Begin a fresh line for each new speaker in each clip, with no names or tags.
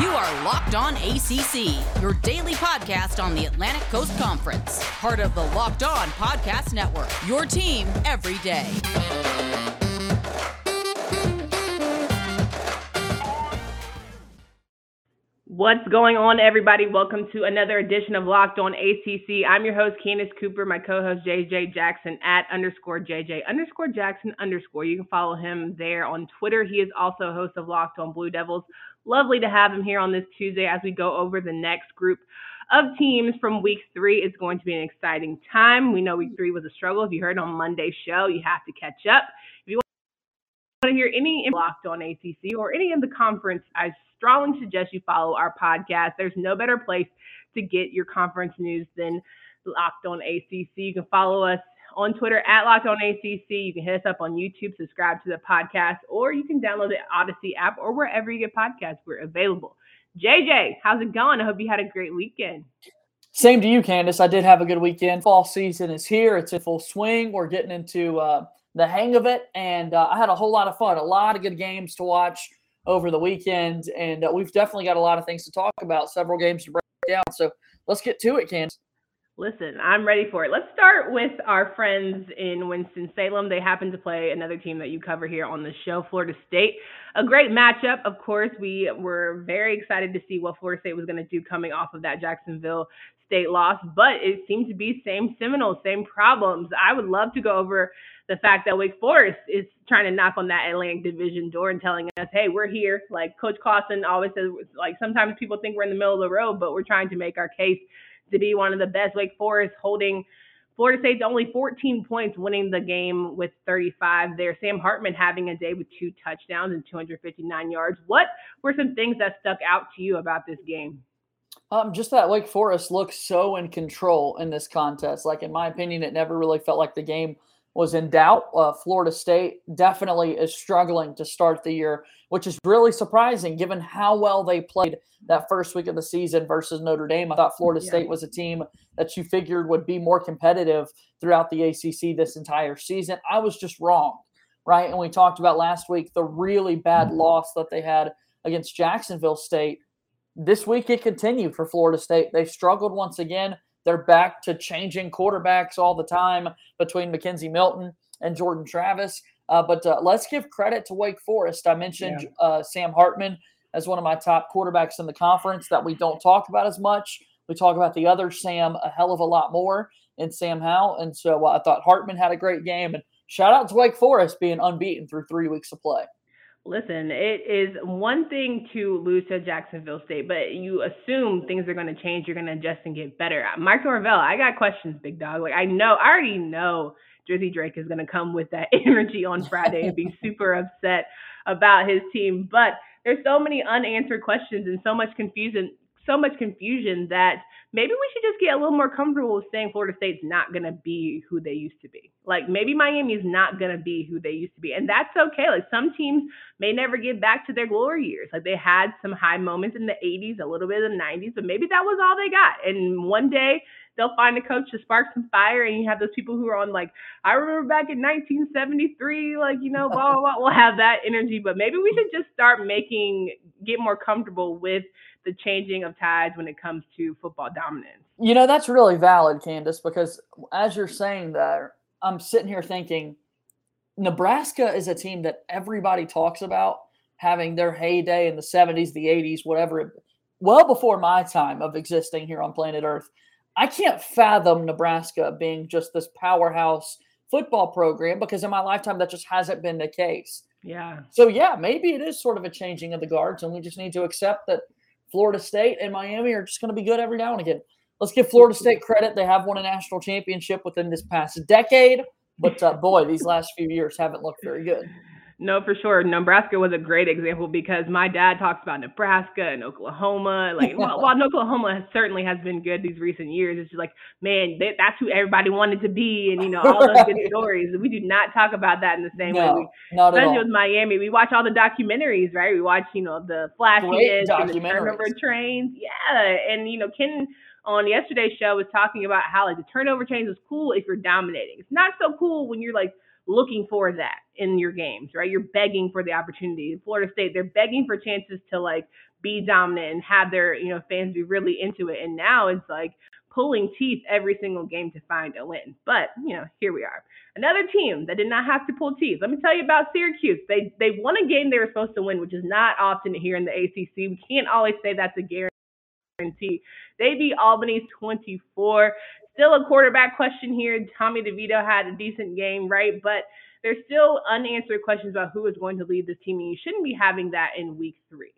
You are Locked On ACC, your daily podcast on the Atlantic Coast Conference, part of the Locked On Podcast Network. Your team every day.
What's going on, everybody? Welcome to another edition of Locked On ACC. I'm your host, Candace Cooper, my co-host, JJ Jackson, at underscore JJ underscore Jackson underscore. You can follow him there on Twitter. He is also host of Locked On Blue Devils. Lovely to have him here on this Tuesday as we go over the next group of teams from week three. It's going to be an exciting time. We know week three was a struggle. If you heard on Monday's show, you have to catch up. If you want to hear any Locked On ACC or any of the conference, I strongly suggest you follow our podcast. There's no better place to get your conference news than Locked On ACC. You can follow us on Twitter at Locked On ACC. You can hit us up on YouTube, subscribe to the podcast, or you can download the Odyssey app or wherever you get podcasts. We're available. JJ, how's it going? I hope you had a great weekend.
Same to you, Candace. I did have a good weekend. Fall season is here. It's in full swing. We're getting into uh, the hang of it, and uh, I had a whole lot of fun. A lot of good games to watch over the weekend, and uh, we've definitely got a lot of things to talk about. Several games to break down. So let's get to it, Candace.
Listen, I'm ready for it. Let's start with our friends in Winston-Salem. They happen to play another team that you cover here on the show, Florida State. A great matchup, of course. We were very excited to see what Florida State was going to do coming off of that Jacksonville State loss, but it seemed to be same Seminoles, same problems. I would love to go over the fact that Wake Forest is trying to knock on that Atlantic Division door and telling us, hey, we're here. Like Coach Clawson always says, like sometimes people think we're in the middle of the road, but we're trying to make our case to be one of the best. Wake Forest holding Florida State's only 14 points, winning the game with 35 there. Sam Hartman having a day with two touchdowns and 259 yards. What were some things that stuck out to you about this game?
Um, just that Wake Forest looks so in control in this contest. Like in my opinion, it never really felt like the game was in doubt. Uh, Florida State definitely is struggling to start the year, which is really surprising given how well they played that first week of the season versus Notre Dame. I thought Florida yeah. State was a team that you figured would be more competitive throughout the ACC this entire season. I was just wrong, right? And we talked about last week the really bad loss that they had against Jacksonville State. This week it continued for Florida State. They struggled once again. They're back to changing quarterbacks all the time between McKenzie Milton and Jordan Travis. Uh, but uh, let's give credit to Wake Forest. I mentioned yeah. uh, Sam Hartman as one of my top quarterbacks in the conference that we don't talk about as much. We talk about the other Sam a hell of a lot more in Sam Howell. And so uh, I thought Hartman had a great game. And shout out to Wake Forest being unbeaten through three weeks of play.
Listen, it is one thing to lose to Jacksonville State, but you assume things are going to change. You're going to adjust and get better. Mike Norvell, I got questions, big dog. Like I know, I already know Drizzy Drake is going to come with that energy on Friday and be super upset about his team. But there's so many unanswered questions and so much confusion, so much confusion that maybe we should just get a little more comfortable with saying Florida State's not going to be who they used to be. Like maybe Miami is not going to be who they used to be. And that's okay. Like some teams may never get back to their glory years. Like they had some high moments in the 80s, a little bit in the 90s, but maybe that was all they got. And one day they'll find a coach to spark some fire and you have those people who are on like i remember back in 1973 like you know blah blah blah we'll have that energy but maybe we should just start making get more comfortable with the changing of tides when it comes to football dominance.
You know, that's really valid, Candace, because as you're saying that, I'm sitting here thinking Nebraska is a team that everybody talks about having their heyday in the 70s, the 80s, whatever, well before my time of existing here on planet Earth. I can't fathom Nebraska being just this powerhouse football program because in my lifetime that just hasn't been the case.
Yeah.
So yeah, maybe it is sort of a changing of the guards, and we just need to accept that Florida State and Miami are just going to be good every now and again. Let's give Florida State credit. They have won a national championship within this past decade, but uh, boy, these last few years haven't looked very good.
No, for sure. Nebraska was a great example because my dad talks about Nebraska and Oklahoma. Like, while, while Oklahoma certainly has been good these recent years, it's just like, man, that's who everybody wanted to be, and you know all those good stories. We do not talk about that in the same
no,
way.
We, not
especially
with
Miami, we watch all the documentaries, right? We watch, you know, the flashiness and the turnover trains. Yeah, and you know, Ken on yesterday's show was talking about how like the turnover chains is cool if you're dominating. It's not so cool when you're like looking for that in your games, right? You're begging for the opportunity. Florida State, they're begging for chances to like be dominant and have their, you know, fans be really into it. And now it's like pulling teeth every single game to find a win. But, you know, here we are. Another team that did not have to pull teeth. Let me tell you about Syracuse. They they won a game they were supposed to win, which is not often here in the ACC. We can't always say that's a guarantee. They beat Albany 24. Still a quarterback question here. Tommy DeVito had a decent game, right? But there's still unanswered questions about who is going to lead this team, and you shouldn't be having that in week three.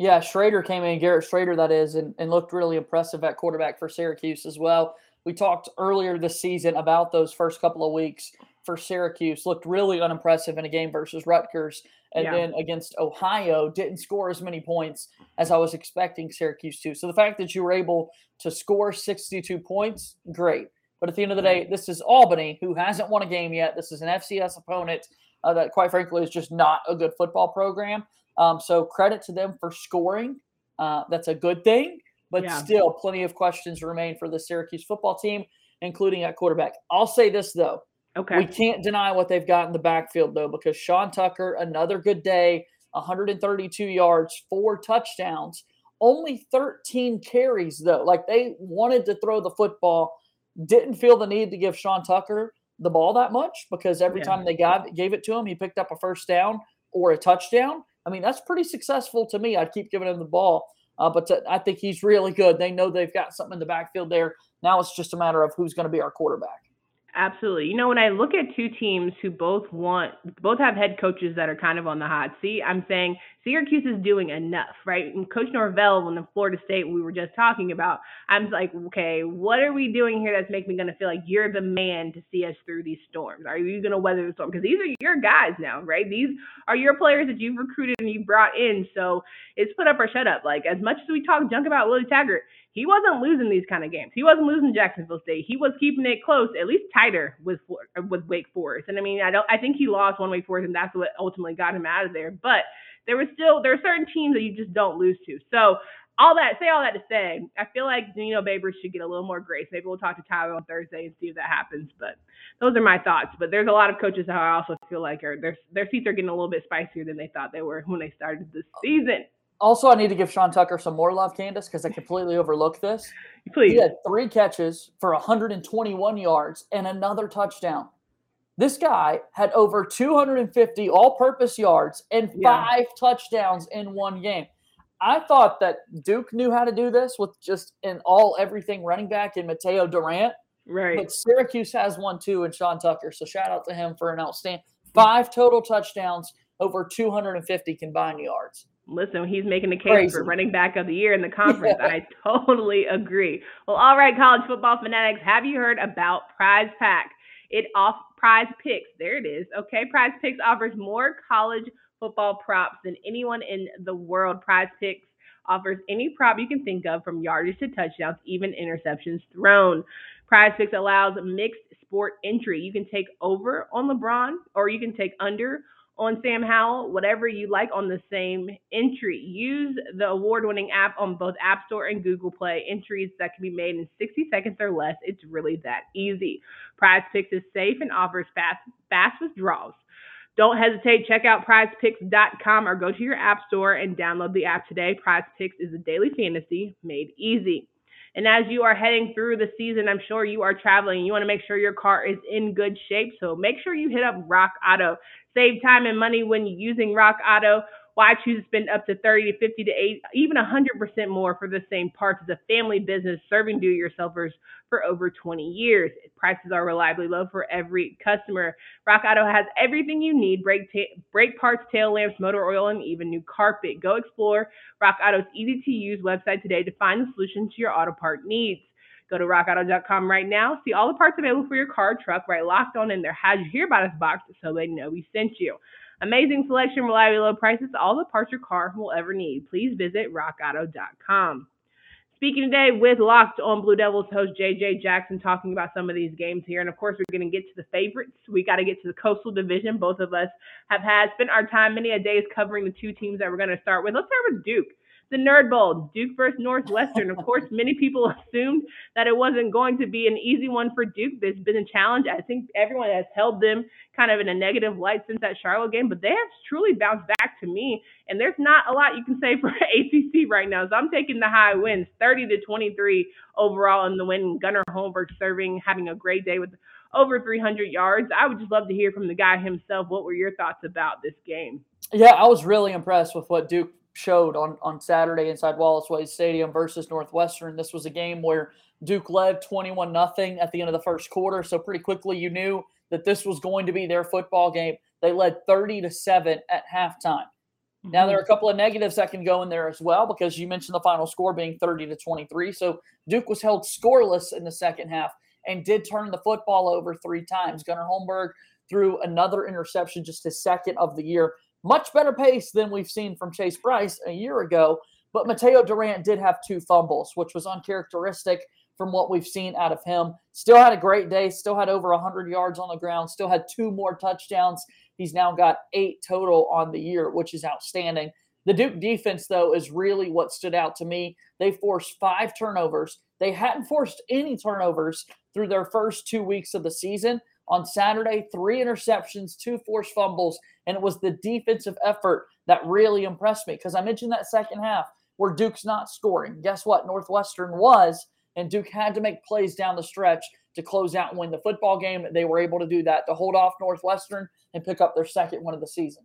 Yeah, Schrader came in, Garrett Schrader, that is, and, and looked really impressive at quarterback for Syracuse as well. We talked earlier this season about those first couple of weeks for Syracuse. Looked really unimpressive in a game versus Rutgers. And yeah. then against Ohio, didn't score as many points as I was expecting Syracuse to. So the fact that you were able to score 62 points, great. But at the end of the day, this is Albany, who hasn't won a game yet. This is an FCS opponent uh, that, quite frankly, is just not a good football program. Um, so credit to them for scoring. Uh, that's a good thing. But yeah. still, plenty of questions remain for the Syracuse football team, including at quarterback. I'll say this, though.
Okay.
We can't deny what they've got in the backfield, though, because Sean Tucker, another good day, 132 yards, four touchdowns, only 13 carries, though. Like they wanted to throw the football, didn't feel the need to give Sean Tucker the ball that much because every yeah. time they got gave it to him, he picked up a first down or a touchdown. I mean, that's pretty successful to me. I'd keep giving him the ball. Uh, but to, I think he's really good. They know they've got something in the backfield there. Now it's just a matter of who's going to be our quarterback.
Absolutely. You know, when I look at two teams who both want, both have head coaches that are kind of on the hot seat, I'm saying Syracuse is doing enough, right? And Coach Norvell, when the Florida State we were just talking about, I'm like, okay, what are we doing here that's making me going to feel like you're the man to see us through these storms? Are you going to weather the storm? Because these are your guys now, right? These are your players that you've recruited and you brought in. So it's put up or shut up. Like, as much as we talk junk about Willie Taggart, he wasn't losing these kind of games. He wasn't losing Jacksonville State. He was keeping it close, at least tighter with with Wake Forest. And I mean, I don't. I think he lost one Wake Forest, and that's what ultimately got him out of there. But there was still there are certain teams that you just don't lose to. So all that say all that to say, I feel like Dino Babers should get a little more grace. Maybe we'll talk to Tyler on Thursday and see if that happens. But those are my thoughts. But there's a lot of coaches that I also feel like are their their seats are getting a little bit spicier than they thought they were when they started this season.
Also, I need to give Sean Tucker some more love, Candace, because I completely overlooked this.
Please.
He had three catches for 121 yards and another touchdown. This guy had over 250 all purpose yards and five yeah. touchdowns in one game. I thought that Duke knew how to do this with just an all everything running back in Mataeo Durant.
Right.
But Syracuse has one too in Sean Tucker. So shout out to him for an outstanding five total touchdowns, over 250 combined yards
listen, he's making the case Crazy. for running back of the year in the conference. I totally agree. Well, all right, college football fanatics, have you heard about Prize Pack? It off Prize Picks. There it is. Okay, Prize Picks offers more college football props than anyone in the world. Prize Picks offers any prop you can think of from yardage to touchdowns, even interceptions thrown. Prize Picks allows mixed sport entry. You can take over on LeBron or you can take under on Sam Howell, whatever you like on the same entry. Use the award winning app on both App Store and Google Play. Entries that can be made in 60 seconds or less. It's really that easy. Prize Picks is safe and offers fast, fast withdrawals. Don't hesitate. Check out prizepicks.com or go to your app store and download the app today. Prize Picks is a daily fantasy made easy. And as you are heading through the season, I'm sure you are traveling. You want to make sure your car is in good shape. So make sure you hit up Rock Auto. Save time and money when using Rock Auto. Why choose to spend up to 30 to 50 to 8, even 100% more for the same parts as a family business serving do-it-yourselfers for over 20 years. Prices are reliably low for every customer. Rock Auto has everything you need: brake, ta- brake parts, tail lamps, motor oil, and even new carpet. Go explore Rock Auto's easy-to-use website today to find the solution to your auto part needs. Go to rockauto.com right now. See all the parts available for your car, truck, right locked on in their How'd You Hear About Us box so they know we sent you. Amazing selection, reliably low prices, all the parts your car will ever need. Please visit rockauto.com. Speaking today with Locked on Blue Devils host JJ Jackson talking about some of these games here. And of course, we're going to get to the favorites. We got to get to the Coastal Division. Both of us have had spent our time many a days covering the two teams that we're going to start with. Let's start with Duke. The Nerd Bowl, Duke versus Northwestern. Of course, many people assumed that it wasn't going to be an easy one for Duke. There's been a challenge. I think everyone has held them kind of in a negative light since that Charlotte game, but they have truly bounced back to me. And there's not a lot you can say for ACC right now. So I'm taking the high wins, 30 to 23 overall in the win. Gunnar Holmberg serving, having a great day with over 300 yards. I would just love to hear from the guy himself. What were your thoughts about this game?
Yeah, I was really impressed with what Duke showed on, on Saturday inside Wallace Wade Stadium versus Northwestern. This was a game where Duke led 21 nothing at the end of the first quarter. So pretty quickly you knew that this was going to be their football game. They led 30 to 7 at halftime. Mm-hmm. Now there are a couple of negatives that can go in there as well because you mentioned the final score being 30 to 23. So Duke was held scoreless in the second half and did turn the football over three times. Gunnar Holmberg threw another interception, just his second of the year. Much better pace than we've seen from Chase Brice a year ago. But Mataeo Durant did have two fumbles, which was uncharacteristic from what we've seen out of him. Still had a great day, still had over 100 yards on the ground, still had two more touchdowns. He's now got eight total on the year, which is outstanding. The Duke defense, though, is really what stood out to me. They forced five turnovers. They hadn't forced any turnovers through their first two weeks of the season. On Saturday, three interceptions, two forced fumbles, and it was the defensive effort that really impressed me because I mentioned that second half where Duke's not scoring. Guess what? Northwestern was, and Duke had to make plays down the stretch to close out and win the football game. They were able to do that to hold off Northwestern and pick up their second one of the season.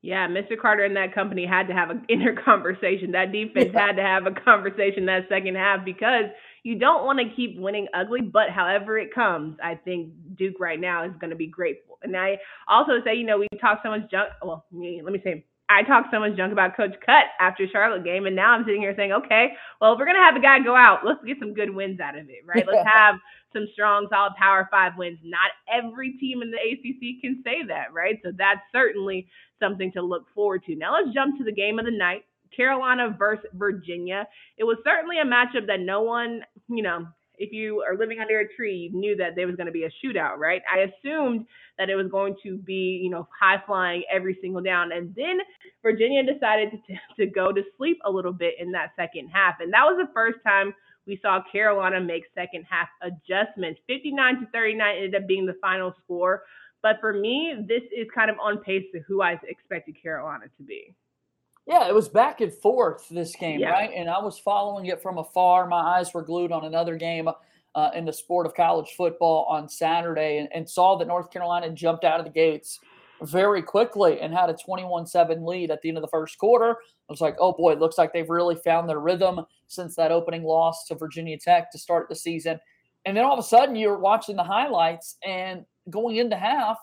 Yeah, Mr. Carter and that company had to have an inner conversation. That defense yeah. had to have a conversation that second half because you don't want to keep winning ugly, but however it comes, I think Duke right now is going to be grateful. And I also say, you know, we talk so much junk. Well, let me say, I talked so much junk about Coach Cut after Charlotte game, and now I'm sitting here saying, okay, well, if we're gonna have a guy go out, let's get some good wins out of it, right? Let's have some strong, solid Power Five wins. Not every team in the ACC can say that, right? So that's certainly something to look forward to. Now let's jump to the game of the night. Carolina versus Virginia. It was certainly a matchup that no one, you know, if you are living under a tree, you knew that there was going to be a shootout, right? I assumed that it was going to be, you know, high flying every single down. And then Virginia decided to, to go to sleep a little bit in that second half. And that was the first time we saw Carolina make second half adjustments. 59 to 39 ended up being the final score. But for me, this is kind of on pace to who I expected Carolina to be.
Yeah, it was back and forth this game, yeah. right? And I was following it from afar. My eyes were glued on another game uh, in the sport of college football on Saturday and, and saw that North Carolina jumped out of the gates very quickly and had a 21 7 lead at the end of the first quarter. I was like, oh boy, it looks like they've really found their rhythm since that opening loss to Virginia Tech to start the season. And then all of a sudden, you're watching the highlights, and going into half,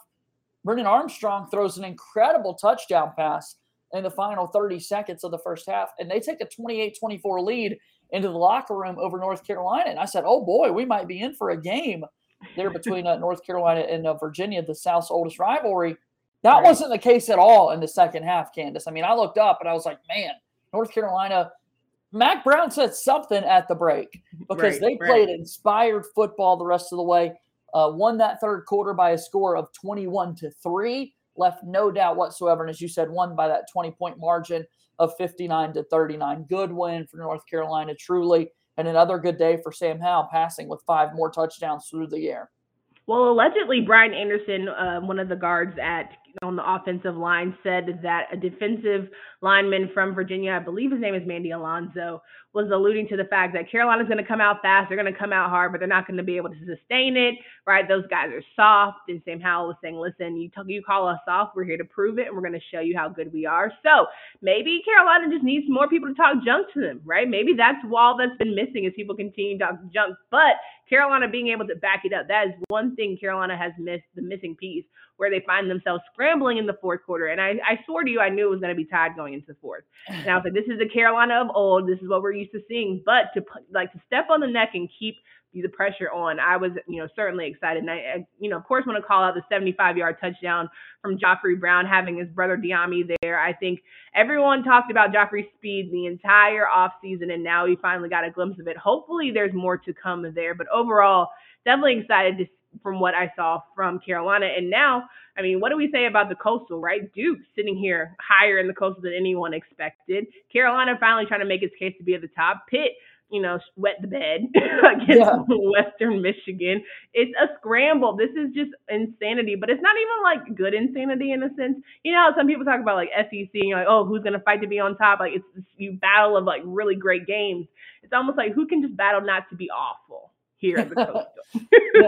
Brennan Armstrong throws an incredible touchdown pass in the final 30 seconds of the first half. And they take a 28 24 lead into the locker room over North Carolina. And I said, oh boy, we might be in for a game there between uh, North Carolina and uh, Virginia, the South's oldest rivalry. That right. wasn't the case at all in the second half, Candace. I mean, I looked up and I was like, man, North Carolina. Mack Brown said something at the break because right, they played right. inspired football the rest of the way. Uh, won that third quarter by a score of 21 to 3 left no doubt whatsoever. And as you said, won by that 20 point margin of 59 to 39. Good win for North Carolina, truly. And another good day for Sam Howell, passing with five more touchdowns through the air.
Well, allegedly, Brian Anderson, uh, one of the guards at on the offensive line, said that a defensive lineman from Virginia, I believe his name is Mandy Alonso, was alluding to the fact that Carolina's going to come out fast, they're going to come out hard, but they're not going to be able to sustain it, right? Those guys are soft. And Sam Howell was saying, listen, you, talk, you call us soft, we're here to prove it, and we're going to show you how good we are. So maybe Carolina just needs more people to talk junk to them, right? Maybe that's wall that's been missing as people continue to talk junk. But Carolina being able to back it up, that is one thing Carolina has missed, the missing piece, where they find themselves scrambling in the fourth quarter. And I, I swore to you, I knew it was going to be tied going into the fourth. And I was like, this is the Carolina of old. This is what we're used to seeing. But to put, like to step on the neck and keep the pressure on, I was, you know, certainly excited. And I, I you know, of course, want to call out the 75 yard touchdown from Khafre Brown, having his brother Dyami there. I think everyone talked about Khafre's speed the entire offseason, and now we finally got a glimpse of it. Hopefully, there's more to come there. But overall, definitely excited to from what I saw from Carolina. And now, I mean, what do we say about the Coastal, right? Duke sitting here higher in the Coastal than anyone expected. Carolina finally trying to make its case to be at the top. Pitt you know, wet the bed against yeah. Western Michigan. It's a scramble. This is just insanity, but it's not even like good insanity in a sense. You know, some people talk about like SEC and you're like, oh, who's gonna fight to be on top? Like it's this you battle of like really great games. It's almost like who can just battle not to be awful here at the Coastal.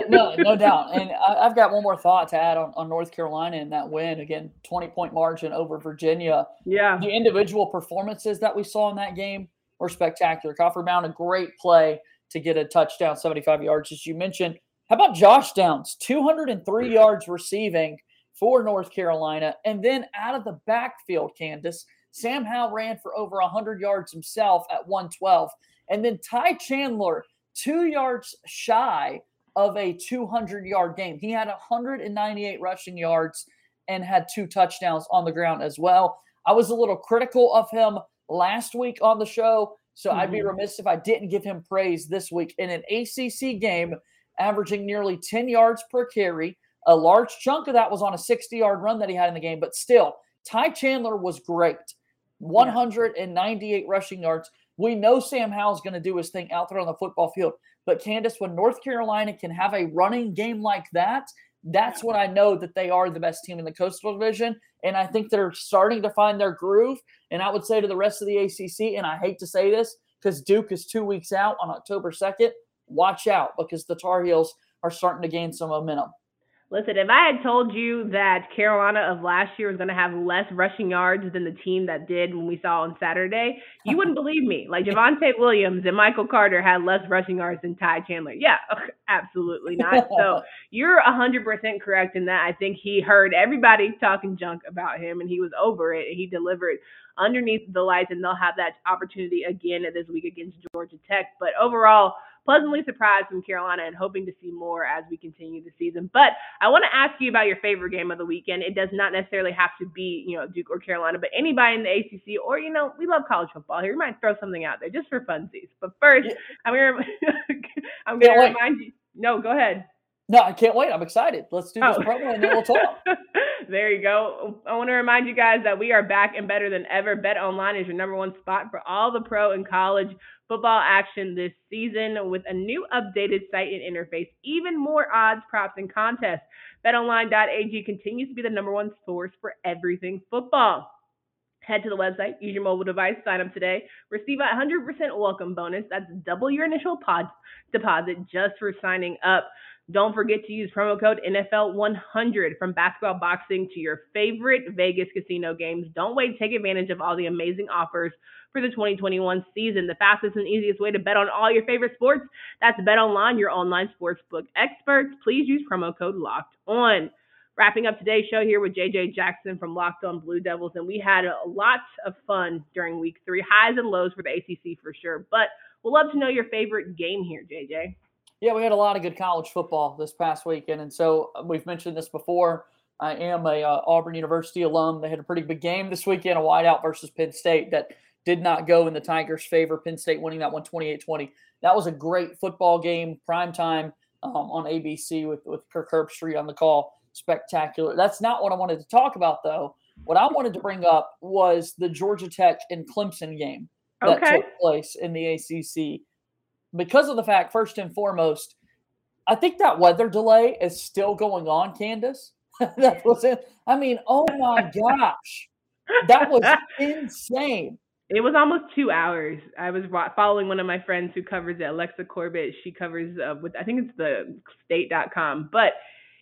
no, no doubt. And I've got one more thought to add on, on North Carolina and that win. Again, 20 point margin over Virginia.
Yeah.
The individual performances that we saw in that game were spectacular. Khafre a great play to get a touchdown, 75 yards, as you mentioned. How about Josh Downs? 203 yards receiving for North Carolina. And then out of the backfield, Candace, Sam Howell ran for over 100 yards himself at 112. And then Ty Chandler, two yards shy of a 200 yard game. He had 198 rushing yards and had two touchdowns on the ground as well. I was a little critical of him last week on the show. So mm-hmm. I'd be mm-hmm. remiss if I didn't give him praise this week in an ACC game, averaging nearly 10 yards per carry. A large chunk of that was on a 60 yard run that he had in the game, but still, Ty Chandler was great. 198 yeah. rushing yards. We know Sam Howell's going to do his thing out there on the football field. But Candace, when North Carolina can have a running game like that, that's when I know that they are the best team in the Coastal Division. And I think they're starting to find their groove. And I would say to the rest of the ACC, and I hate to say this because Duke is two weeks out on October 2nd, watch out because the Tar Heels are starting to gain some momentum.
Listen, if I had told you that Carolina of last year was going to have less rushing yards than the team that did when we saw on Saturday, you wouldn't believe me. Like Javonte Williams and Michael Carter had less rushing yards than Ty Chandler. Yeah, absolutely not. So you're 100% correct in that. I think he heard everybody talking junk about him and he was over it. and He delivered underneath the lights, and they'll have that opportunity again this week against Georgia Tech. But overall, pleasantly surprised from Carolina and hoping to see more as we continue the season. But I want to ask you about your favorite game of the weekend. It does not necessarily have to be, you know, Duke or Carolina, but anybody in the ACC or, you know, we love college football here. We might throw something out there just for funsies. But first, I'm going to I'm going to remind you. No, go ahead.
No, I can't wait. I'm excited. Let's do this oh. promo and then we'll talk.
there you go. I want to remind you guys that we are back and better than ever. Bet Online is your number one spot for all the pro and college football action this season with a new updated site and interface, even more odds, props, and contests. BetOnline.ag continues to be the number one source for everything football. Head to the website, use your mobile device, sign up today, receive a 100% welcome bonus. That's double your initial pod deposit just for signing up. Don't forget to use promo code NFL100 from basketball boxing to your favorite Vegas casino games. Don't wait. Take advantage of all the amazing offers for the 2021 season. The fastest and easiest way to bet on all your favorite sports. That's Bet Online, your online sportsbook experts. Please use promo code LOCKED ON. Wrapping up today's show here with JJ Jackson from Locked On Blue Devils, and we had a lot of fun during week three, highs and lows for the ACC for sure. But we'd love to know your favorite game here, JJ.
Yeah, we had a lot of good college football this past weekend, and so uh, we've mentioned this before. I am a uh, Auburn University alum. They had a pretty big game this weekend, a whiteout versus Penn State that did not go in the Tigers' favor. Penn State winning that one 28-20. That was a great football game, prime time um, on ABC with with Kirk Herbstreit on the call. Spectacular. That's not what I wanted to talk about though. What I wanted to bring up was the Georgia Tech and Clemson game that okay. took place in the ACC because of the fact, first and foremost, I think that weather delay is still going on, Candace. that was it. I mean, oh my gosh, that was insane.
It was almost two hours. I was following one of my friends who covers it, Alexa Corbett. She covers uh, with, I think it's the state.com, but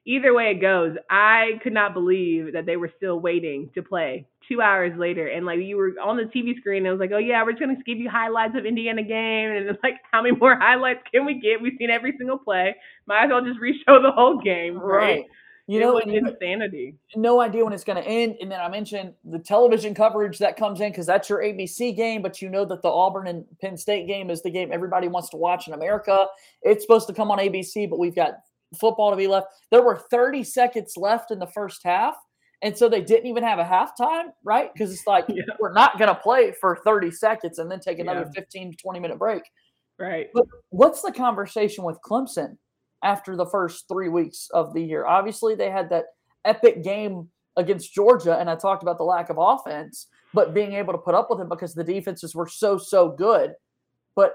either way it goes, I could not believe that they were still waiting to play two hours later. And like you were on the TV screen, and it was like, oh yeah, we're just gonna give you highlights of Indiana game, and it's like, how many more highlights can we get? We've seen every single play. Might as well just re-show the whole game, right? right. You know, insanity.
No idea when it's going to end. And then I mentioned the television coverage that comes in because that's your ABC game, but you know that the Auburn and Penn State game is the game everybody wants to watch in America. It's supposed to come on ABC, but we've got football to be left. There were 30 seconds left in the first half. And so they didn't even have a halftime, right? Because it's like, yeah. we're not going to play for 30 seconds and then take another yeah. 15 to 20 minute break.
Right.
But what's the conversation with Clemson after the first three weeks of the year. Obviously, they had that epic game against Georgia, and I talked about the lack of offense, but being able to put up with it because the defenses were so, so good. But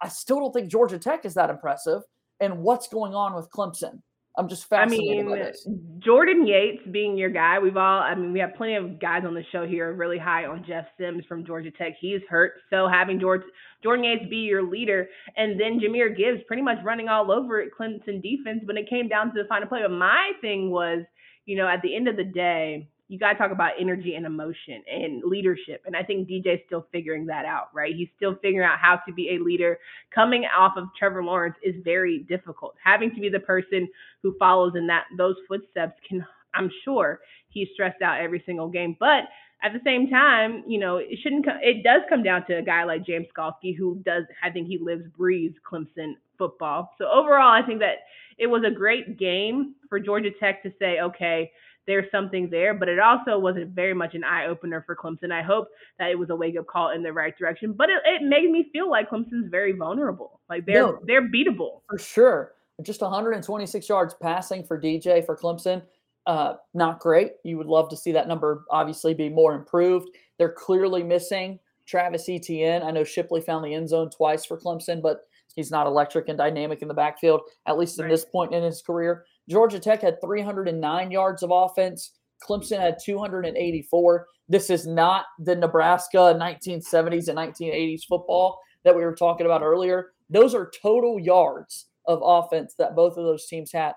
I still don't think Georgia Tech is that impressive. And what's going on with Clemson? I'm just fascinated I
mean, Jordan Yates being your guy, we've all, I mean, we have plenty of guys on the show here really high on Jeff Sims from Georgia Tech. He's hurt. So having George, Jordan Yates be your leader and then Jahmyr Gibbs pretty much running all over it, Clemson defense when it came down to the final play. But my thing was, you know, at the end of the day, you got to talk about energy and emotion and leadership. And I think DJ's still figuring that out, right? He's still figuring out how to be a leader. Coming off of Trevor Lawrence is very difficult. Having to be the person who follows in that those footsteps can I'm sure he's stressed out every single game, but at the same time, you know, it shouldn't come, it does come down to a guy like James Skalski who does I think he lives breathes Clemson football. So overall, I think that it was a great game for Georgia Tech to say, okay, there's something there, but it also wasn't very much an eye opener for Clemson. I hope that it was a wake up call in the right direction, but it, it made me feel like Clemson's very vulnerable. Like they're no, they're beatable
for sure. Just 126 yards passing for DJ for Clemson. Uh, not great. You would love to see that number obviously be more improved. They're clearly missing Travis Etienne. I know Shipley found the end zone twice for Clemson, but he's not electric and dynamic in the backfield, at least in right. this point in his career. Georgia Tech had 309 yards of offense. Clemson had 284. This is not the Nebraska 1970s and 1980s football that we were talking about earlier. Those are total yards of offense that both of those teams had.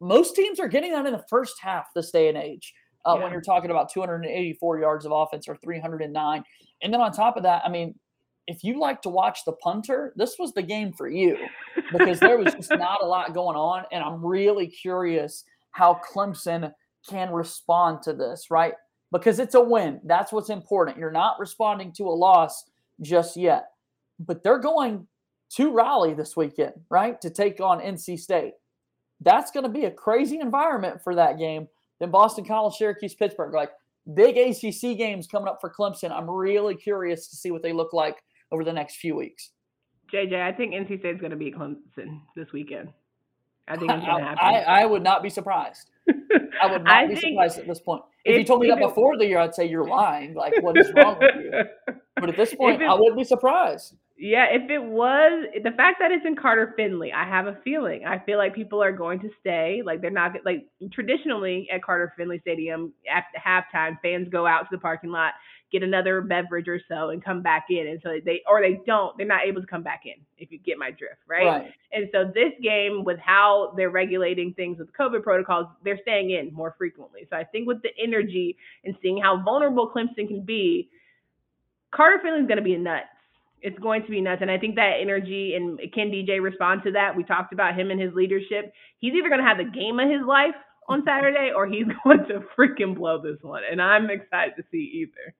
Most teams are getting that in the first half this day and age. Uh, yeah. When you're talking about 284 yards of offense or 309, and then on top of that, I mean, if you like to watch the punter, this was the game for you because there was just not a lot going on. And I'm really curious how Clemson can respond to this, right? Because it's a win. That's what's important. You're not responding to a loss just yet. But they're going to Raleigh this weekend, right? To take on NC State. That's going to be a crazy environment for that game. Then Boston College, Syracuse, Pittsburgh. Like big ACC games coming up for Clemson. I'm really curious to see what they look like over the next few weeks.
JJ, I think NC State's going to beat Clemson this weekend. I think it's going to happen.
I, I, would not be surprised. I would not I be surprised at this point. If, if you told me that before the year, I'd say you're lying. Like, what is wrong with you? But at this point, I wouldn't be surprised.
Yeah, if it was the fact that it's in Carter Finley, I have a feeling. I feel like people are going to stay. Like they're not like traditionally at Carter Finley Stadium at halftime, fans go out to the parking lot get another beverage or so and come back in. And so they or they don't, they're not able to come back in, if you get my drift, right? right. And so this game, with how they're regulating things with COVID protocols, they're staying in more frequently. So I think with the energy and seeing how vulnerable Clemson can be, Carter Finley's gonna be nuts. It's going to be nuts. And I think that energy and can DJ respond to that? We talked about him and his leadership. He's either gonna have the game of his life on Saturday or he's going to freaking blow this one. And I'm excited to see either.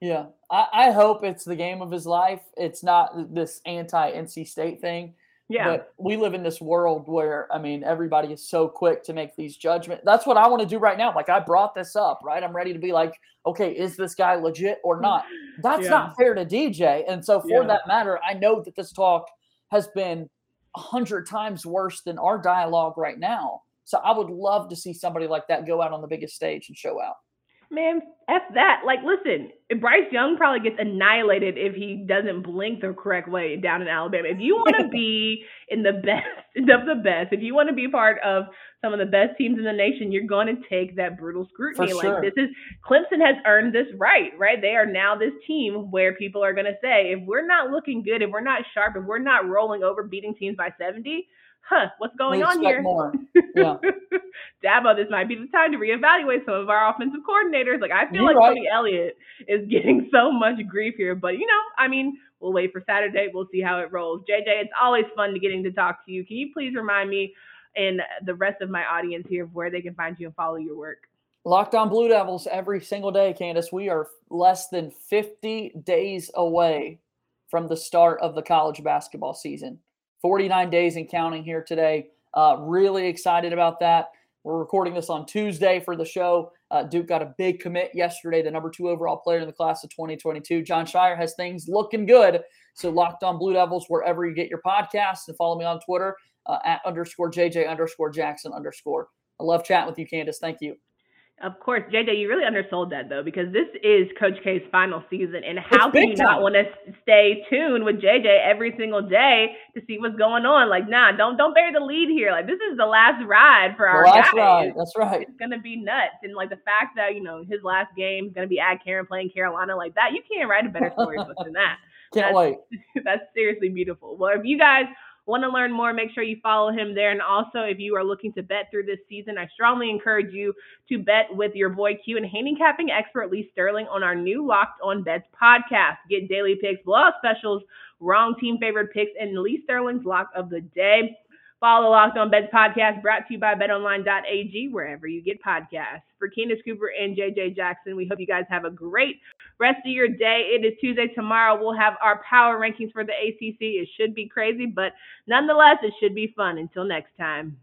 Yeah, I, I hope it's the game of his life. It's not this anti NC State thing. Yeah. But we live in this world where, I mean, everybody is so quick to make these judgments. That's what I want to do right now. Like, I brought this up, right? I'm ready to be like, okay, is this guy legit or not? That's yeah. not fair to DJ. And so, for yeah. that matter, I know that this talk has been a hundred times worse than our dialogue right now. So, I would love to see somebody like that go out on the biggest stage and show out.
Man, F that. Like, listen, Bryce Young probably gets annihilated if he doesn't blink the correct way down in Alabama. If you want to be in the best of the best, if you want to be part of some of the best teams in the nation, you're going to take that brutal scrutiny. Like, this is Clemson has earned this right, right? They are now this team where people are going to say, if we're not looking good, if we're not sharp, if we're not rolling over, beating teams by 70, huh, what's going on here?
More. Yeah.
Dabo, this might be the time to reevaluate some of our offensive coordinators. Like I feel You're like right. Tony Elliott is getting so much grief here, but you know, I mean, we'll wait for Saturday. We'll see how it rolls. JJ, it's always fun to getting to talk to you. Can you please remind me and the rest of my audience here of where they can find you and follow your work?
Locked on Blue Devils every single day, Candace. We are less than 50 days away from the start of the college basketball season. 49 days and counting here today. Uh, really excited about that. We're recording this on Tuesday for the show. Uh, Duke got a big commit yesterday, the number two overall player in the class of 2022. Jon Scheyer has things looking good. So, locked on Blue Devils wherever you get your podcasts and follow me on Twitter uh, at underscore JJ underscore Jackson underscore. I love chatting with you, Candace. Thank you.
Of course, JJ, you really undersold that though, because this is Coach K's final season, and how can you not want to stay tuned with JJ every single day to see what's going on? Like, nah, don't don't bury the lead here. Like, this is the last ride for our
last
guys.
Ride. That's right.
It's gonna be nuts, and like the fact that you know his last game is gonna be at Cameron playing Carolina like that, you can't write a better story than that.
Can't
that's,
wait.
That's seriously beautiful. Well, if you guys want to learn more, make sure you follow him there. And also, if you are looking to bet through this season, I strongly encourage you to bet with your boy Q and handicapping expert Lee Sterling on our new Locked On Bets podcast. Get daily picks, blowout specials, wrong team favorite picks, and Lee Sterling's lock of the day. Follow Locked On Bets podcast brought to you by betonline.ag, wherever you get podcasts. For Candace Cooper and JJ Jackson, we hope you guys have a great rest of your day. It is Tuesday. Tomorrow we'll have our power rankings for the ACC. It should be crazy, but nonetheless, it should be fun. Until next time.